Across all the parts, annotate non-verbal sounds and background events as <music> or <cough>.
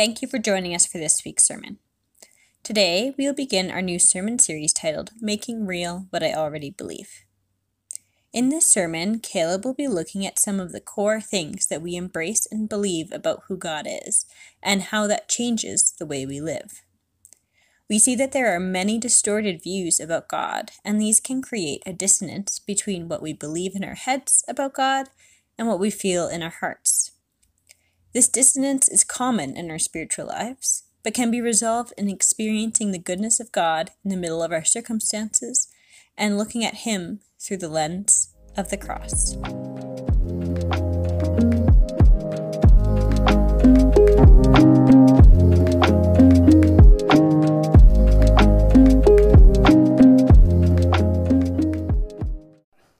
Thank you for joining us for this week's sermon. Today, we will begin our new sermon series titled Making Real What I Already Believe. In this sermon, Caleb will be looking at some of the core things that we embrace and believe about who God is and how that changes the way we live. We see that there are many distorted views about God, and these can create a dissonance between what we believe in our heads about God and what we feel in our hearts. This dissonance is common in our spiritual lives, but can be resolved in experiencing the goodness of God in the middle of our circumstances and looking at Him through the lens of the cross.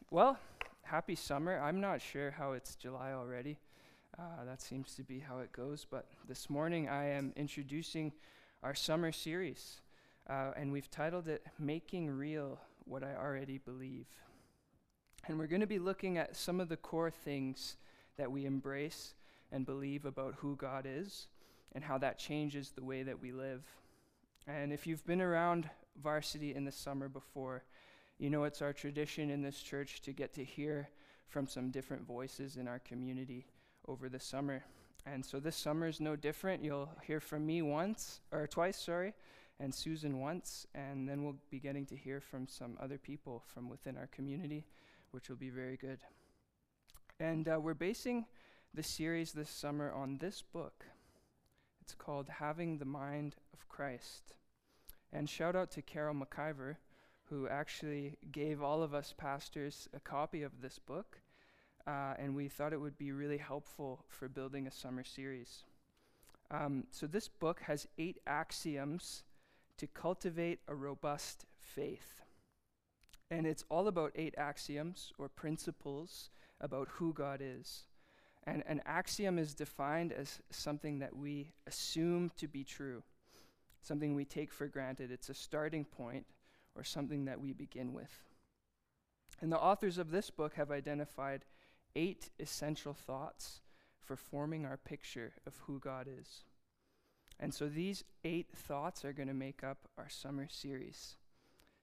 Well, happy summer. I'm not sure how it's July already. Uh, that seems to be how it goes. But this morning I am introducing our summer series, uh, and we've titled it Making Real What I Already Believe. And we're going to be looking at some of the core things that we embrace and believe about who God is and how that changes the way that we live. And if you've been around varsity in the summer before, you know it's our tradition in this church to get to hear from some different voices in our community over the summer. And so this summer is no different. You'll hear from me once, or twice, sorry, and Susan once, and then we'll be getting to hear from some other people from within our community, which will be very good. And uh, we're basing the series this summer on this book. It's called Having the Mind of Christ. And shout out to Carol McIver, who actually gave all of us pastors a copy of this book uh, and we thought it would be really helpful for building a summer series. Um, so, this book has eight axioms to cultivate a robust faith. And it's all about eight axioms or principles about who God is. And an axiom is defined as something that we assume to be true, something we take for granted. It's a starting point or something that we begin with. And the authors of this book have identified eight essential thoughts for forming our picture of who God is. And so these eight thoughts are going to make up our summer series.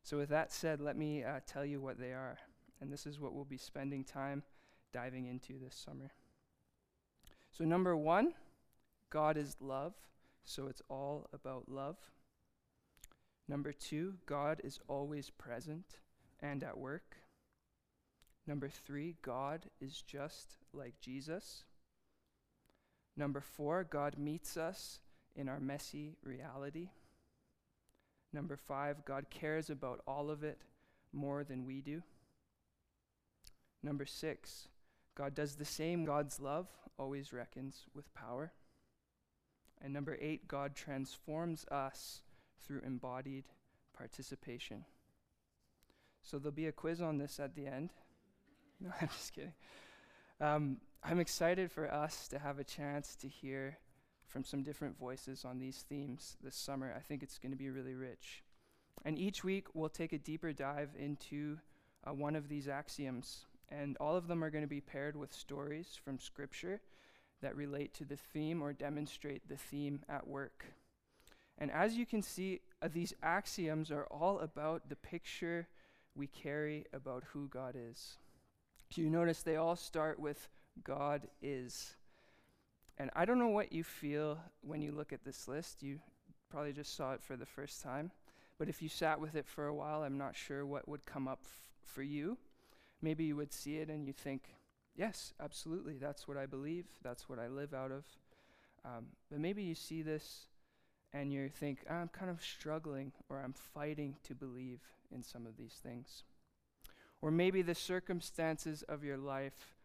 So, with that said, let me uh, tell you what they are. And this is what we'll be spending time diving into this summer. So, number one, God is love. So, it's all about love. Number two, God is always present and at work. Number three, God is just like Jesus. Number four, God meets us in our messy reality. Number five, God cares about all of it more than we do. Number six, God does the same. God's love always reckons with power. And number eight, God transforms us through embodied participation. So there'll be a quiz on this at the end. <laughs> No, I'm just kidding. Um, I'm excited for us to have a chance to hear from some different voices on these themes this summer. I think it's going to be really rich. And each week, we'll take a deeper dive into uh, one of these axioms. And all of them are going to be paired with stories from Scripture that relate to the theme or demonstrate the theme at work. And as you can see, uh, these axioms are all about the picture we carry about who God is. So you notice they all start with God is. And I don't know what you feel when you look at this list. You probably just saw it for the first time. But if you sat with it for a while, I'm not sure what would come up f- for you. Maybe you would see it and you think, yes, absolutely, that's what I believe, that's what I live out of. Um, but maybe you see this and you think, I'm kind of struggling or I'm fighting to believe in some of these things. Or maybe the circumstances of your life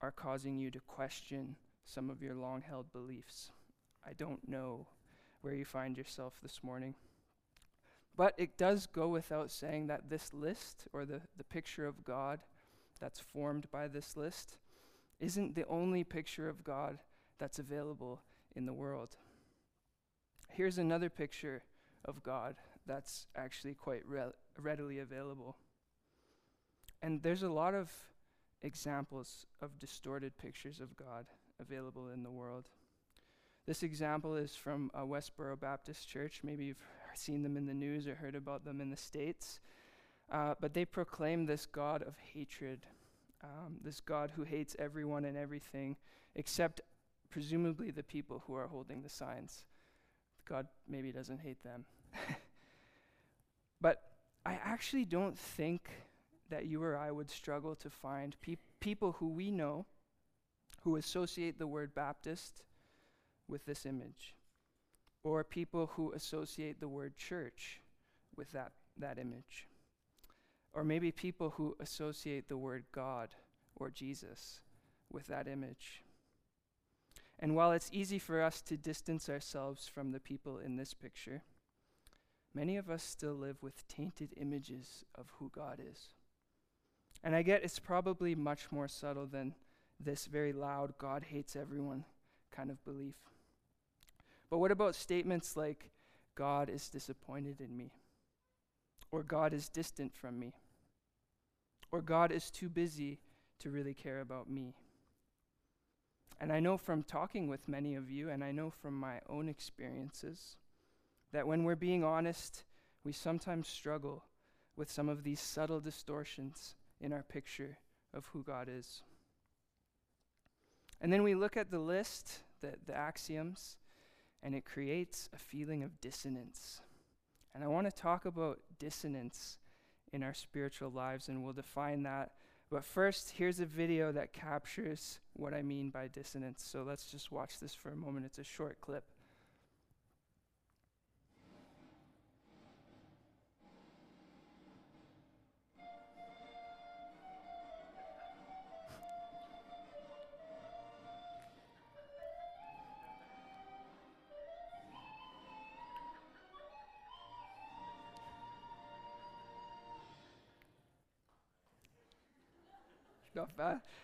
are causing you to question some of your long held beliefs. I don't know where you find yourself this morning. But it does go without saying that this list, or the, the picture of God that's formed by this list, isn't the only picture of God that's available in the world. Here's another picture of God that's actually quite re- readily available. And there's a lot of examples of distorted pictures of God available in the world. This example is from uh, Westboro Baptist Church. Maybe you've seen them in the news or heard about them in the States. Uh, but they proclaim this God of hatred, um, this God who hates everyone and everything, except presumably the people who are holding the signs. God maybe doesn't hate them. <laughs> but I actually don't think that you or I would struggle to find pe- people who we know who associate the word Baptist with this image, or people who associate the word church with that, that image, or maybe people who associate the word God or Jesus with that image. And while it's easy for us to distance ourselves from the people in this picture, many of us still live with tainted images of who God is. And I get it's probably much more subtle than this very loud, God hates everyone kind of belief. But what about statements like, God is disappointed in me? Or God is distant from me? Or God is too busy to really care about me? And I know from talking with many of you, and I know from my own experiences, that when we're being honest, we sometimes struggle with some of these subtle distortions in our picture of who God is. And then we look at the list, the, the axioms, and it creates a feeling of dissonance. And I want to talk about dissonance in our spiritual lives, and we'll define that. But first, here's a video that captures what I mean by dissonance. So let's just watch this for a moment. It's a short clip.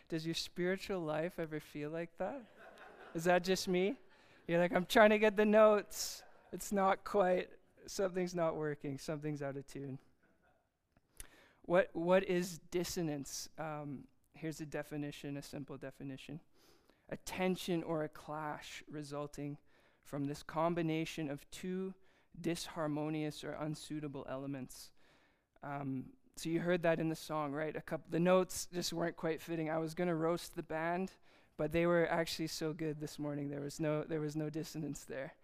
Does your spiritual life ever feel like that? Is that just me? You're like, I'm trying to get the notes. It's not quite, something's not working, something's out of tune. What, what is dissonance? Um, here's a definition, a simple definition a tension or a clash resulting from this combination of two disharmonious or unsuitable elements. Um, so you heard that in the song, right? A couple the notes just weren't quite fitting. I was going to roast the band, but they were actually so good this morning. There was no there was no dissonance there.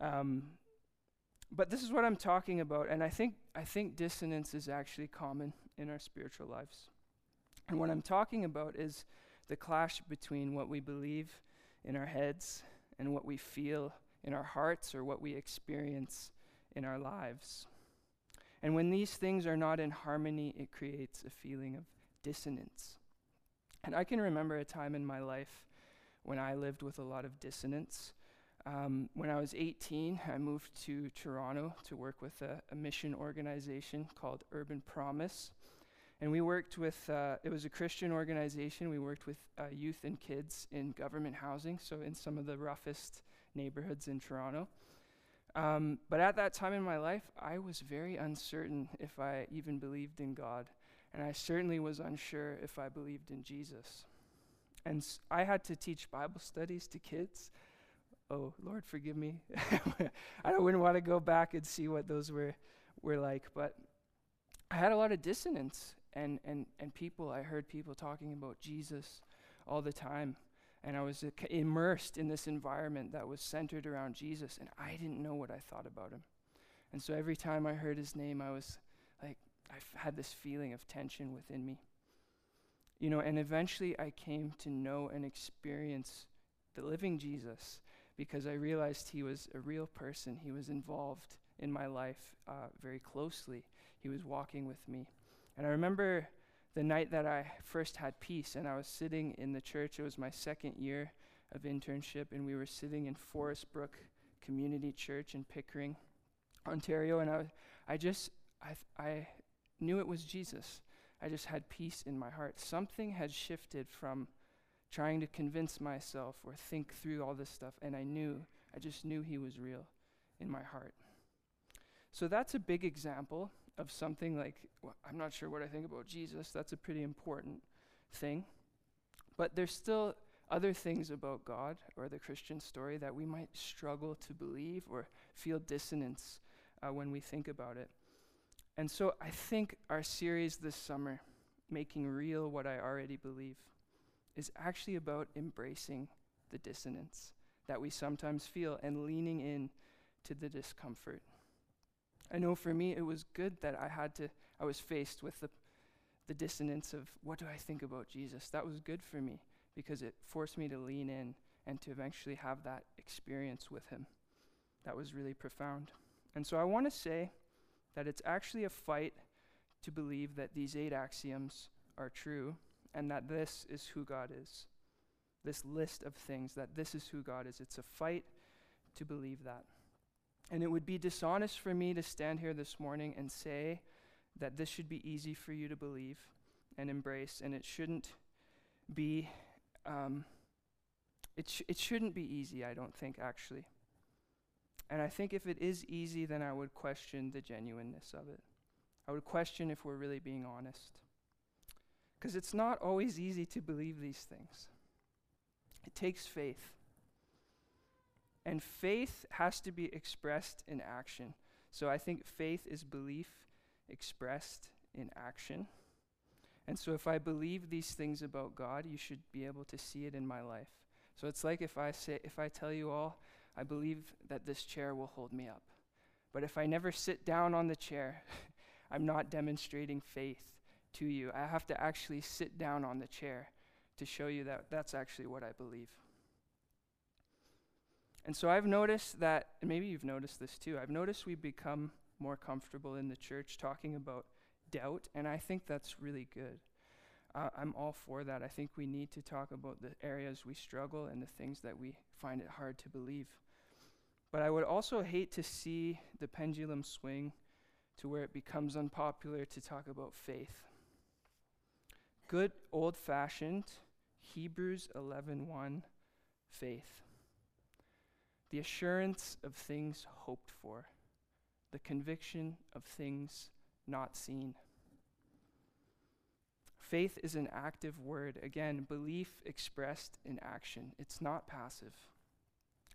Um, but this is what I'm talking about, and I think I think dissonance is actually common in our spiritual lives. And what I'm talking about is the clash between what we believe in our heads and what we feel in our hearts or what we experience in our lives. And when these things are not in harmony, it creates a feeling of dissonance. And I can remember a time in my life when I lived with a lot of dissonance. Um, when I was 18, I moved to Toronto to work with a, a mission organization called Urban Promise. And we worked with, uh, it was a Christian organization. We worked with uh, youth and kids in government housing, so in some of the roughest neighborhoods in Toronto. Um, but at that time in my life, I was very uncertain if I even believed in God. And I certainly was unsure if I believed in Jesus. And s- I had to teach Bible studies to kids. Oh, Lord, forgive me. <laughs> I wouldn't want to go back and see what those were, were like. But I had a lot of dissonance. And, and, and people, I heard people talking about Jesus all the time and I was immersed in this environment that was centered around Jesus, and I didn't know what I thought about him. And so every time I heard his name, I was like, I had this feeling of tension within me. You know, and eventually I came to know and experience the living Jesus because I realized he was a real person. He was involved in my life uh, very closely, he was walking with me. And I remember the night that I first had peace, and I was sitting in the church. It was my second year of internship, and we were sitting in Forest Brook Community Church in Pickering, Ontario, and I, I just, I, I knew it was Jesus. I just had peace in my heart. Something had shifted from trying to convince myself or think through all this stuff, and I knew, I just knew He was real in my heart. So that's a big example of something like, well, I'm not sure what I think about Jesus. That's a pretty important thing. But there's still other things about God or the Christian story that we might struggle to believe or feel dissonance uh, when we think about it. And so I think our series this summer, Making Real What I Already Believe, is actually about embracing the dissonance that we sometimes feel and leaning in to the discomfort. I know for me it was good that I had to I was faced with the the dissonance of what do I think about Jesus. That was good for me because it forced me to lean in and to eventually have that experience with him. That was really profound. And so I want to say that it's actually a fight to believe that these eight axioms are true and that this is who God is. This list of things, that this is who God is. It's a fight to believe that. And it would be dishonest for me to stand here this morning and say that this should be easy for you to believe and embrace, and it shouldn't be. Um, it, sh- it shouldn't be easy, I don't think, actually. And I think if it is easy, then I would question the genuineness of it. I would question if we're really being honest. Because it's not always easy to believe these things, it takes faith. And faith has to be expressed in action. So I think faith is belief expressed in action. And so if I believe these things about God, you should be able to see it in my life. So it's like if I say if I tell you all, I believe that this chair will hold me up. But if I never sit down on the chair, <laughs> I'm not demonstrating faith to you. I have to actually sit down on the chair to show you that that's actually what I believe. And so I've noticed that, and maybe you've noticed this too, I've noticed we've become more comfortable in the church talking about doubt, and I think that's really good. Uh, I'm all for that. I think we need to talk about the areas we struggle and the things that we find it hard to believe. But I would also hate to see the pendulum swing to where it becomes unpopular to talk about faith. Good old-fashioned Hebrews 11:1 faith. The assurance of things hoped for the conviction of things not seen. Faith is an active word. Again, belief expressed in action. It's not passive.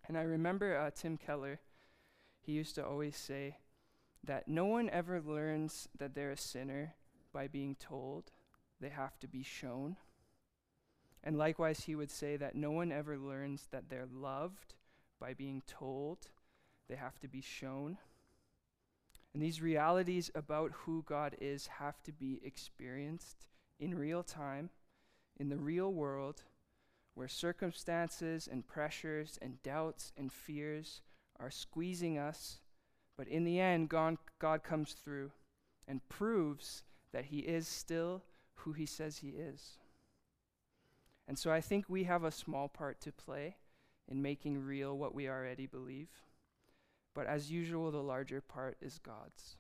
And I remember uh, Tim Keller, he used to always say that no one ever learns that they're a sinner by being told, they have to be shown. And likewise, he would say that no one ever learns that they're loved by being told, they have to be shown. And these realities about who God is have to be experienced in real time, in the real world, where circumstances and pressures and doubts and fears are squeezing us. But in the end, God, God comes through and proves that He is still who He says He is. And so I think we have a small part to play in making real what we already believe. But as usual, the larger part is God's.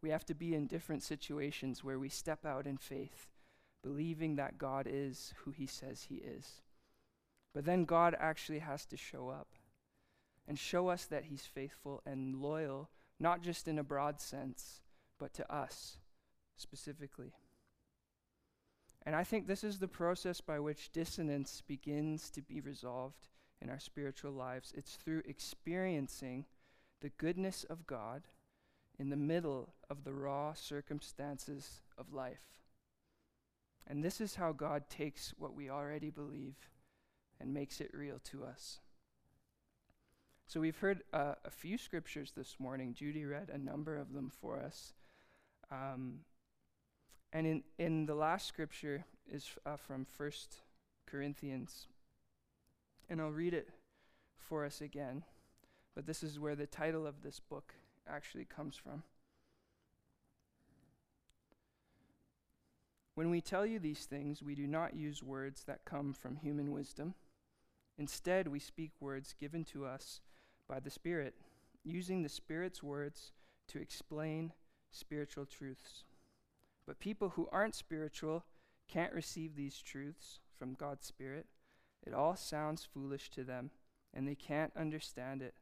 We have to be in different situations where we step out in faith, believing that God is who He says He is. But then God actually has to show up and show us that He's faithful and loyal, not just in a broad sense, but to us specifically. And I think this is the process by which dissonance begins to be resolved in our spiritual lives. It's through experiencing the goodness of God in the middle of the raw circumstances of life. And this is how God takes what we already believe and makes it real to us. So we've heard uh, a few scriptures this morning. Judy read a number of them for us. Um, and in, in the last scripture is uh, from 1 Corinthians and I'll read it for us again. But this is where the title of this book actually comes from. When we tell you these things, we do not use words that come from human wisdom. Instead, we speak words given to us by the Spirit, using the Spirit's words to explain spiritual truths. But people who aren't spiritual can't receive these truths from God's Spirit it all sounds foolish to them, and they can't understand it.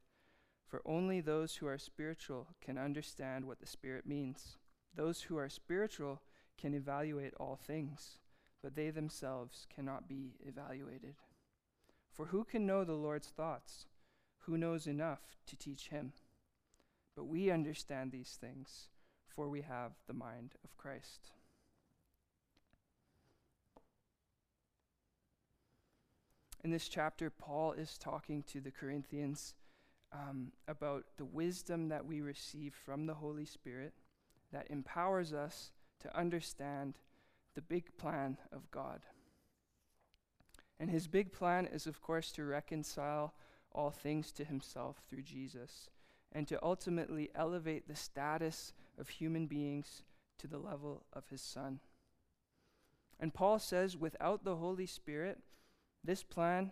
For only those who are spiritual can understand what the Spirit means. Those who are spiritual can evaluate all things, but they themselves cannot be evaluated. For who can know the Lord's thoughts? Who knows enough to teach him? But we understand these things, for we have the mind of Christ. In this chapter, Paul is talking to the Corinthians um, about the wisdom that we receive from the Holy Spirit that empowers us to understand the big plan of God. And his big plan is, of course, to reconcile all things to himself through Jesus and to ultimately elevate the status of human beings to the level of his Son. And Paul says, without the Holy Spirit, this plan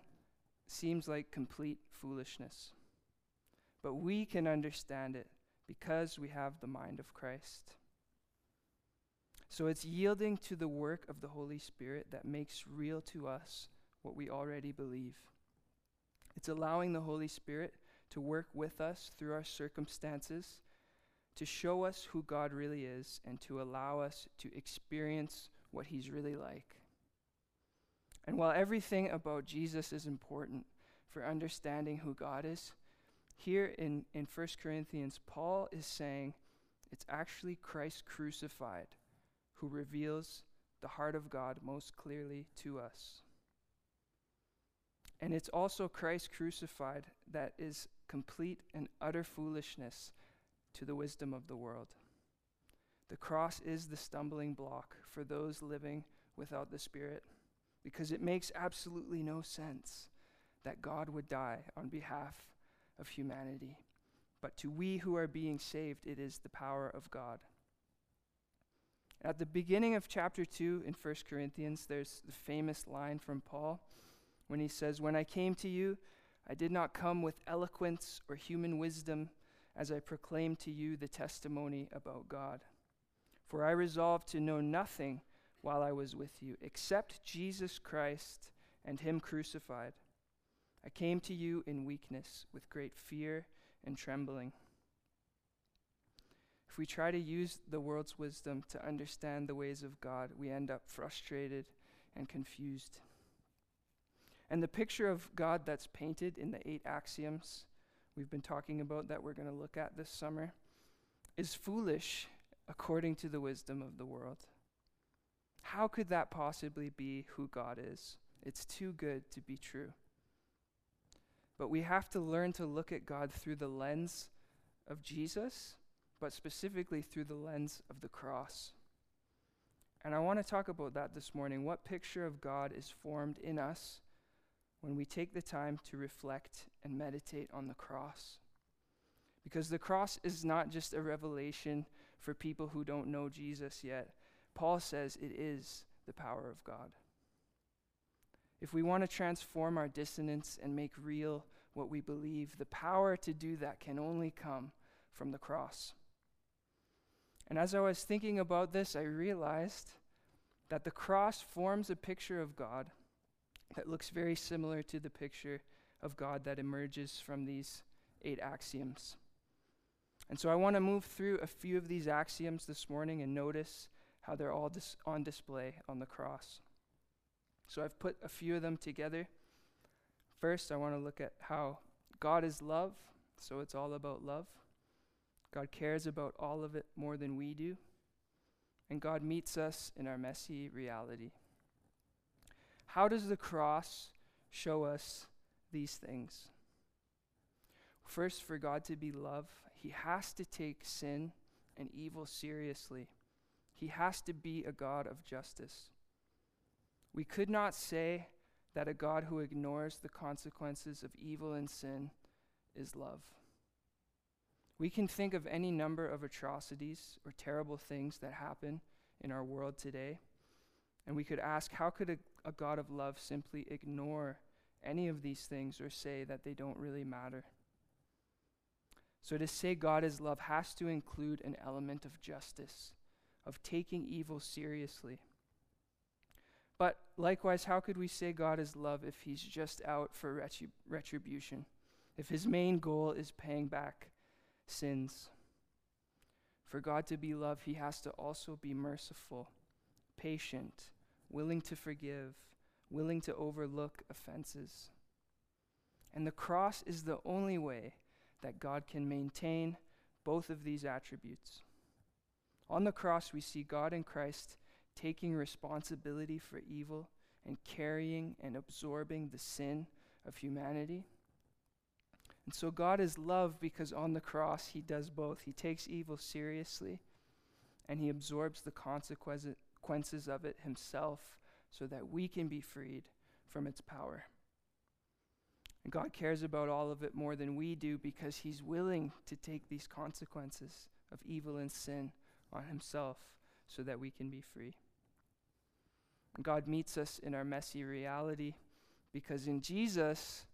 seems like complete foolishness. But we can understand it because we have the mind of Christ. So it's yielding to the work of the Holy Spirit that makes real to us what we already believe. It's allowing the Holy Spirit to work with us through our circumstances, to show us who God really is, and to allow us to experience what He's really like. And while everything about Jesus is important for understanding who God is, here in, in 1 Corinthians, Paul is saying it's actually Christ crucified who reveals the heart of God most clearly to us. And it's also Christ crucified that is complete and utter foolishness to the wisdom of the world. The cross is the stumbling block for those living without the Spirit because it makes absolutely no sense that God would die on behalf of humanity. But to we who are being saved, it is the power of God. At the beginning of chapter 2 in 1 Corinthians, there's the famous line from Paul when he says, When I came to you, I did not come with eloquence or human wisdom as I proclaim to you the testimony about God. For I resolved to know nothing while I was with you, except Jesus Christ and Him crucified. I came to you in weakness, with great fear and trembling. If we try to use the world's wisdom to understand the ways of God, we end up frustrated and confused. And the picture of God that's painted in the eight axioms we've been talking about that we're going to look at this summer is foolish according to the wisdom of the world. How could that possibly be who God is? It's too good to be true. But we have to learn to look at God through the lens of Jesus, but specifically through the lens of the cross. And I want to talk about that this morning. What picture of God is formed in us when we take the time to reflect and meditate on the cross? Because the cross is not just a revelation for people who don't know Jesus yet, Paul says it is the power of God. If we want to transform our dissonance and make real what we believe, the power to do that can only come from the cross. And as I was thinking about this, I realized that the cross forms a picture of God that looks very similar to the picture of God that emerges from these eight axioms. And so I want to move through a few of these axioms this morning and notice how they're all dis- on display on the cross. So I've put a few of them together. First, I want to look at how God is love, so it's all about love. God cares about all of it more than we do. And God meets us in our messy reality. How does the cross show us these things? First, for God to be love, he has to take sin and evil seriously. He has to be a God of justice. We could not say that a God who ignores the consequences of evil and sin is love. We can think of any number of atrocities or terrible things that happen in our world today, and we could ask how could a, a, God of love simply ignore any of these things or say that they don't really matter? So, to say God is love has to include an element of justice of taking evil seriously. But likewise, how could we say God is love if he's just out for retrib- retribution? If his main goal is paying back sins? For God to be love, he has to also be merciful, patient, willing to forgive, willing to overlook offenses. And the cross is the only way that God can maintain both of these attributes. On the cross, we see God in Christ taking responsibility for evil and carrying and absorbing the sin of humanity. And so God is love because on the cross he does both. He takes evil seriously and he absorbs the consequences of it himself so that we can be freed from its power. And God cares about all of it more than we do because he's willing to take these consequences of evil and sin on himself so that we can be free. And God meets us in our messy reality because in Jesus,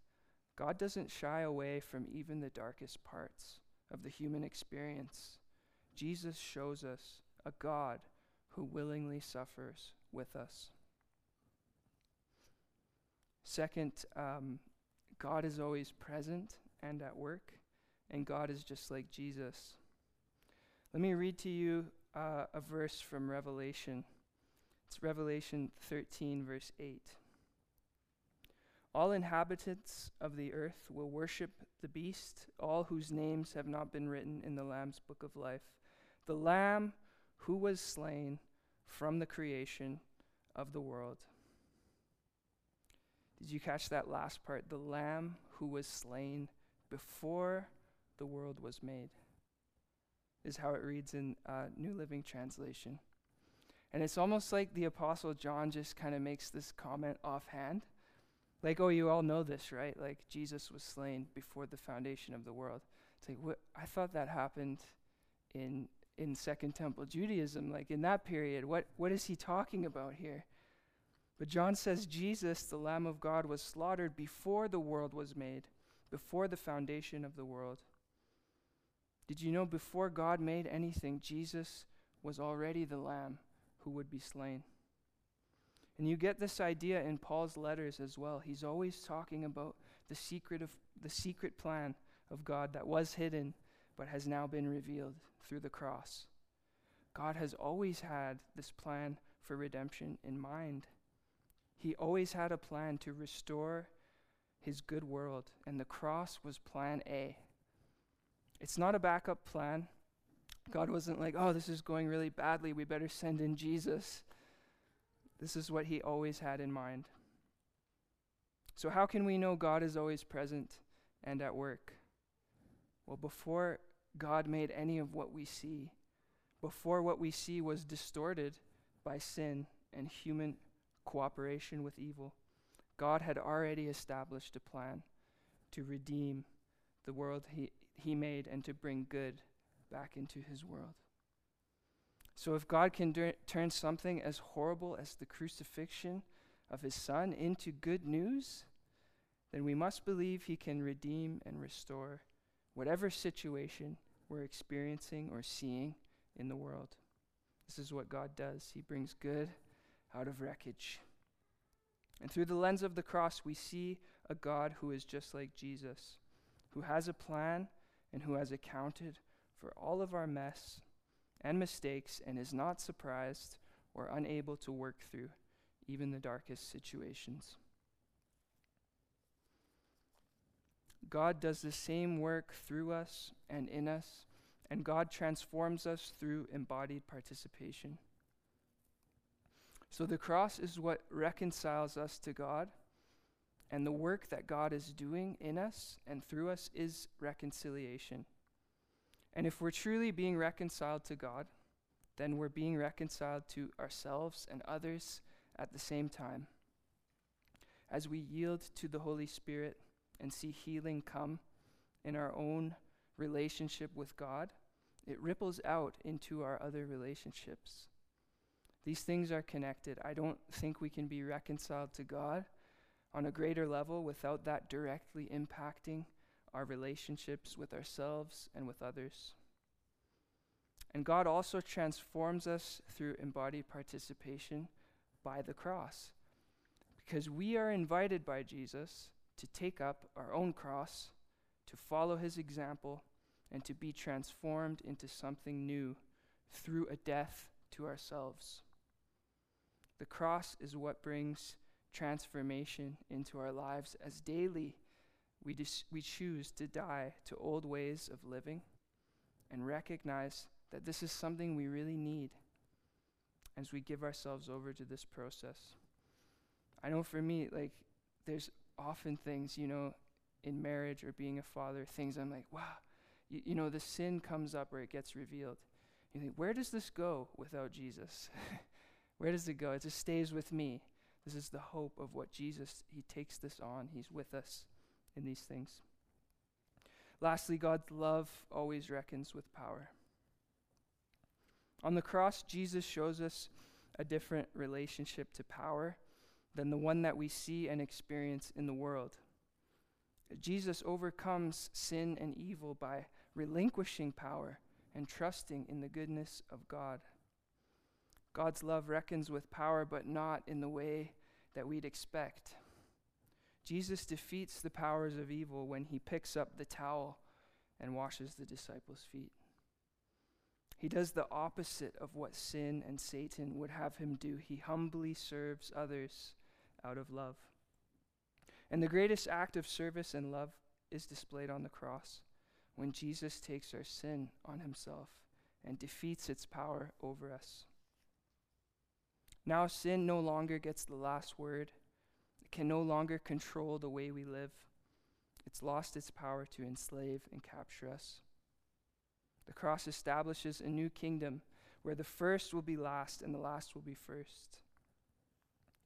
God doesn't shy away from even the darkest parts of the human experience. Jesus shows us a God who willingly suffers with us. Second, um, God is always present and at work, and God is just like Jesus. Let me read to you uh, a verse from Revelation. It's Revelation 13, verse 8. All inhabitants of the earth will worship the beast, all whose names have not been written in the Lamb's book of life. The Lamb who was slain from the creation of the world. Did you catch that last part? The Lamb who was slain before the world was made, is how it reads in uh, New Living Translation. And it's almost like the Apostle John just kind of makes this comment offhand. Like, oh, you all know this, right? Like, Jesus was slain before the foundation of the world. It's like, what? I thought that happened in in Second Temple Judaism. Like, in that period, what, what is he talking about here? But John says Jesus, the Lamb of God, was slaughtered before the world was made, before the foundation of the world. Did you know before God made anything, Jesus was already the Lamb who would be slain? And you get this idea in Paul's letters as well. He's always talking about the secret of the secret plan of God that was hidden but has now been revealed through the cross. God has always had this plan for redemption in mind. He always had a plan to restore his good world, and the cross was plan A. It's not a backup plan. God wasn't like, oh, this is going really badly. We better send in Jesus. This is what he always had in mind. So, how can we know God is always present and at work? Well, before God made any of what we see, before what we see was distorted by sin and human cooperation with evil, God had already established a plan to redeem the world he, he made and to bring good back into his world. So, if God can dur- turn something as horrible as the crucifixion of his son into good news, then we must believe he can redeem and restore whatever situation we're experiencing or seeing in the world. This is what God does. He brings good out of wreckage. And through the lens of the cross, we see a God who is just like Jesus, who has a plan and who has accounted for all of our mess and mistakes and is not surprised or unable to work through even the darkest situations. God does the same work through us and in us, and God transforms us through embodied participation. So the cross is what reconciles us to God, and the work that God is doing in us and through us is reconciliation. And if we're truly being reconciled to God, then we're being reconciled to ourselves and others at the same time. As we yield to the Holy Spirit and see healing come in our own relationship with God, it ripples out into our other relationships. These things are connected. I don't think we can be reconciled to God on a greater level without that directly impacting our relationships with ourselves and with others. And God also transforms us through embodied participation by the cross. Because we are invited by Jesus to take up our own cross, to follow his example, and to be transformed into something new through a death to ourselves. The cross is what brings transformation into our lives as daily we, dis- we choose to die to old ways of living and recognize that this is something we really need as we give ourselves over to this process. I know for me, like, there's often things, you know, in marriage or being a father, things I'm like, wow, you, you know, the sin comes up or it gets revealed. You think, where does this go without Jesus? <laughs> where does it go? It just stays with me. This is the hope of what Jesus, He takes this on. He's with us in these things. Lastly, God's love always reckons with power. On the cross, Jesus shows us a different relationship to power than the one that we see and experience in the world. Jesus overcomes sin and evil by relinquishing power and trusting in the goodness of God. God's love reckons with power, but not in the way that we'd expect. Jesus defeats the powers of evil when he picks up the towel and washes the disciples' feet. He does the opposite of what sin and Satan would have him do. He humbly serves others out of love. And the greatest act of service and love is displayed on the cross when Jesus takes our sin on himself and defeats its power over us. Now, sin no longer gets the last word, it can no longer control the way we live. It's lost its power to enslave and capture us. The cross establishes a new kingdom where the first will be last and the last will be first.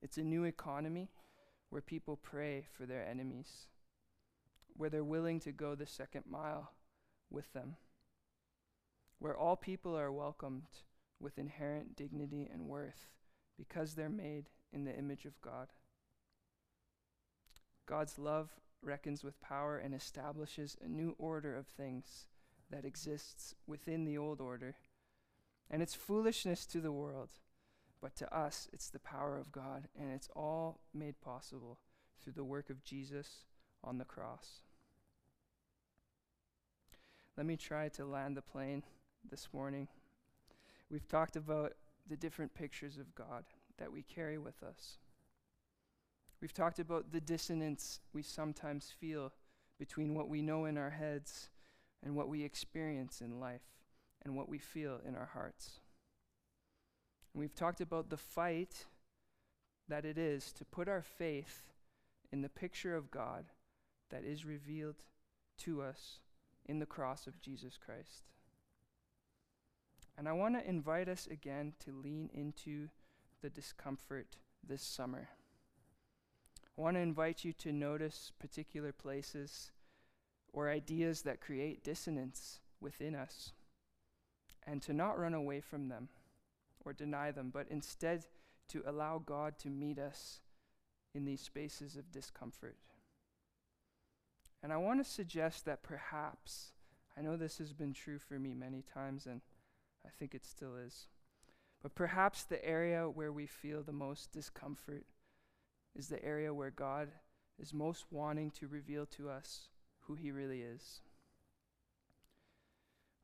It's a new economy where people pray for their enemies, where they're willing to go the second mile with them, where all people are welcomed with inherent dignity and worth because they're made in the image of God. God's love reckons with power and establishes a new order of things that exists within the old order. And it's foolishness to the world, but to us, it's the power of God, and it's all made possible through the work of Jesus on the cross. Let me try to land the plane this morning. We've talked about the different pictures of God that we carry with us. We've talked about the dissonance we sometimes feel between what we know in our heads and what we experience in life and what we feel in our hearts. And we've talked about the fight that it is to put our faith in the picture of God that is revealed to us in the cross of Jesus Christ. And I want to invite us again to lean into the discomfort this summer. I want to invite you to notice particular places or ideas that create dissonance within us and to not run away from them or deny them, but instead to allow God to meet us in these spaces of discomfort. And I want to suggest that perhaps, I know this has been true for me many times, and I think it still is, but perhaps the area where we feel the most discomfort is the area where God is most wanting to reveal to us who He really is.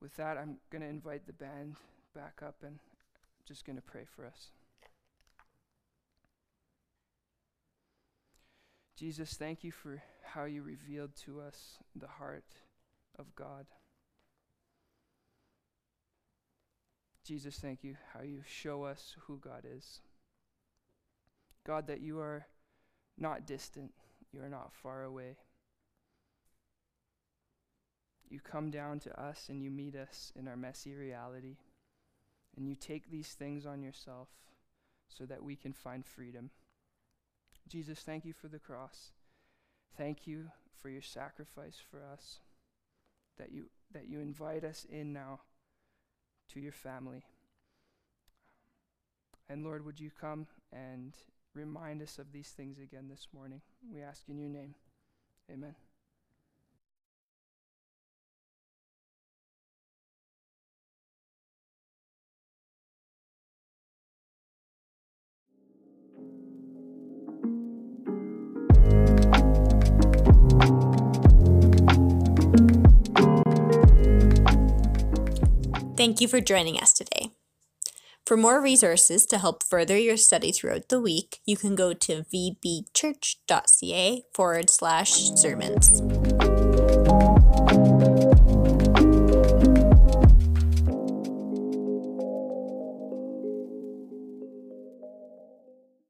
With that, I'm going to invite the band back up and just going to pray for us. Jesus, thank you for how you revealed to us the heart of God. Jesus, thank you how you show us who God is. God, that you are not distant, you are not far away. You come down to us and you meet us in our messy reality. And you take these things on yourself so that we can find freedom. Jesus, thank you for the cross. Thank you for your sacrifice for us. That you that you invite us in now to your family. And Lord, would you come and remind us of these things again this morning? We ask in your name. Amen. Thank you for joining us today. For more resources to help further your study throughout the week, you can go to vbchurch.ca forward slash sermons.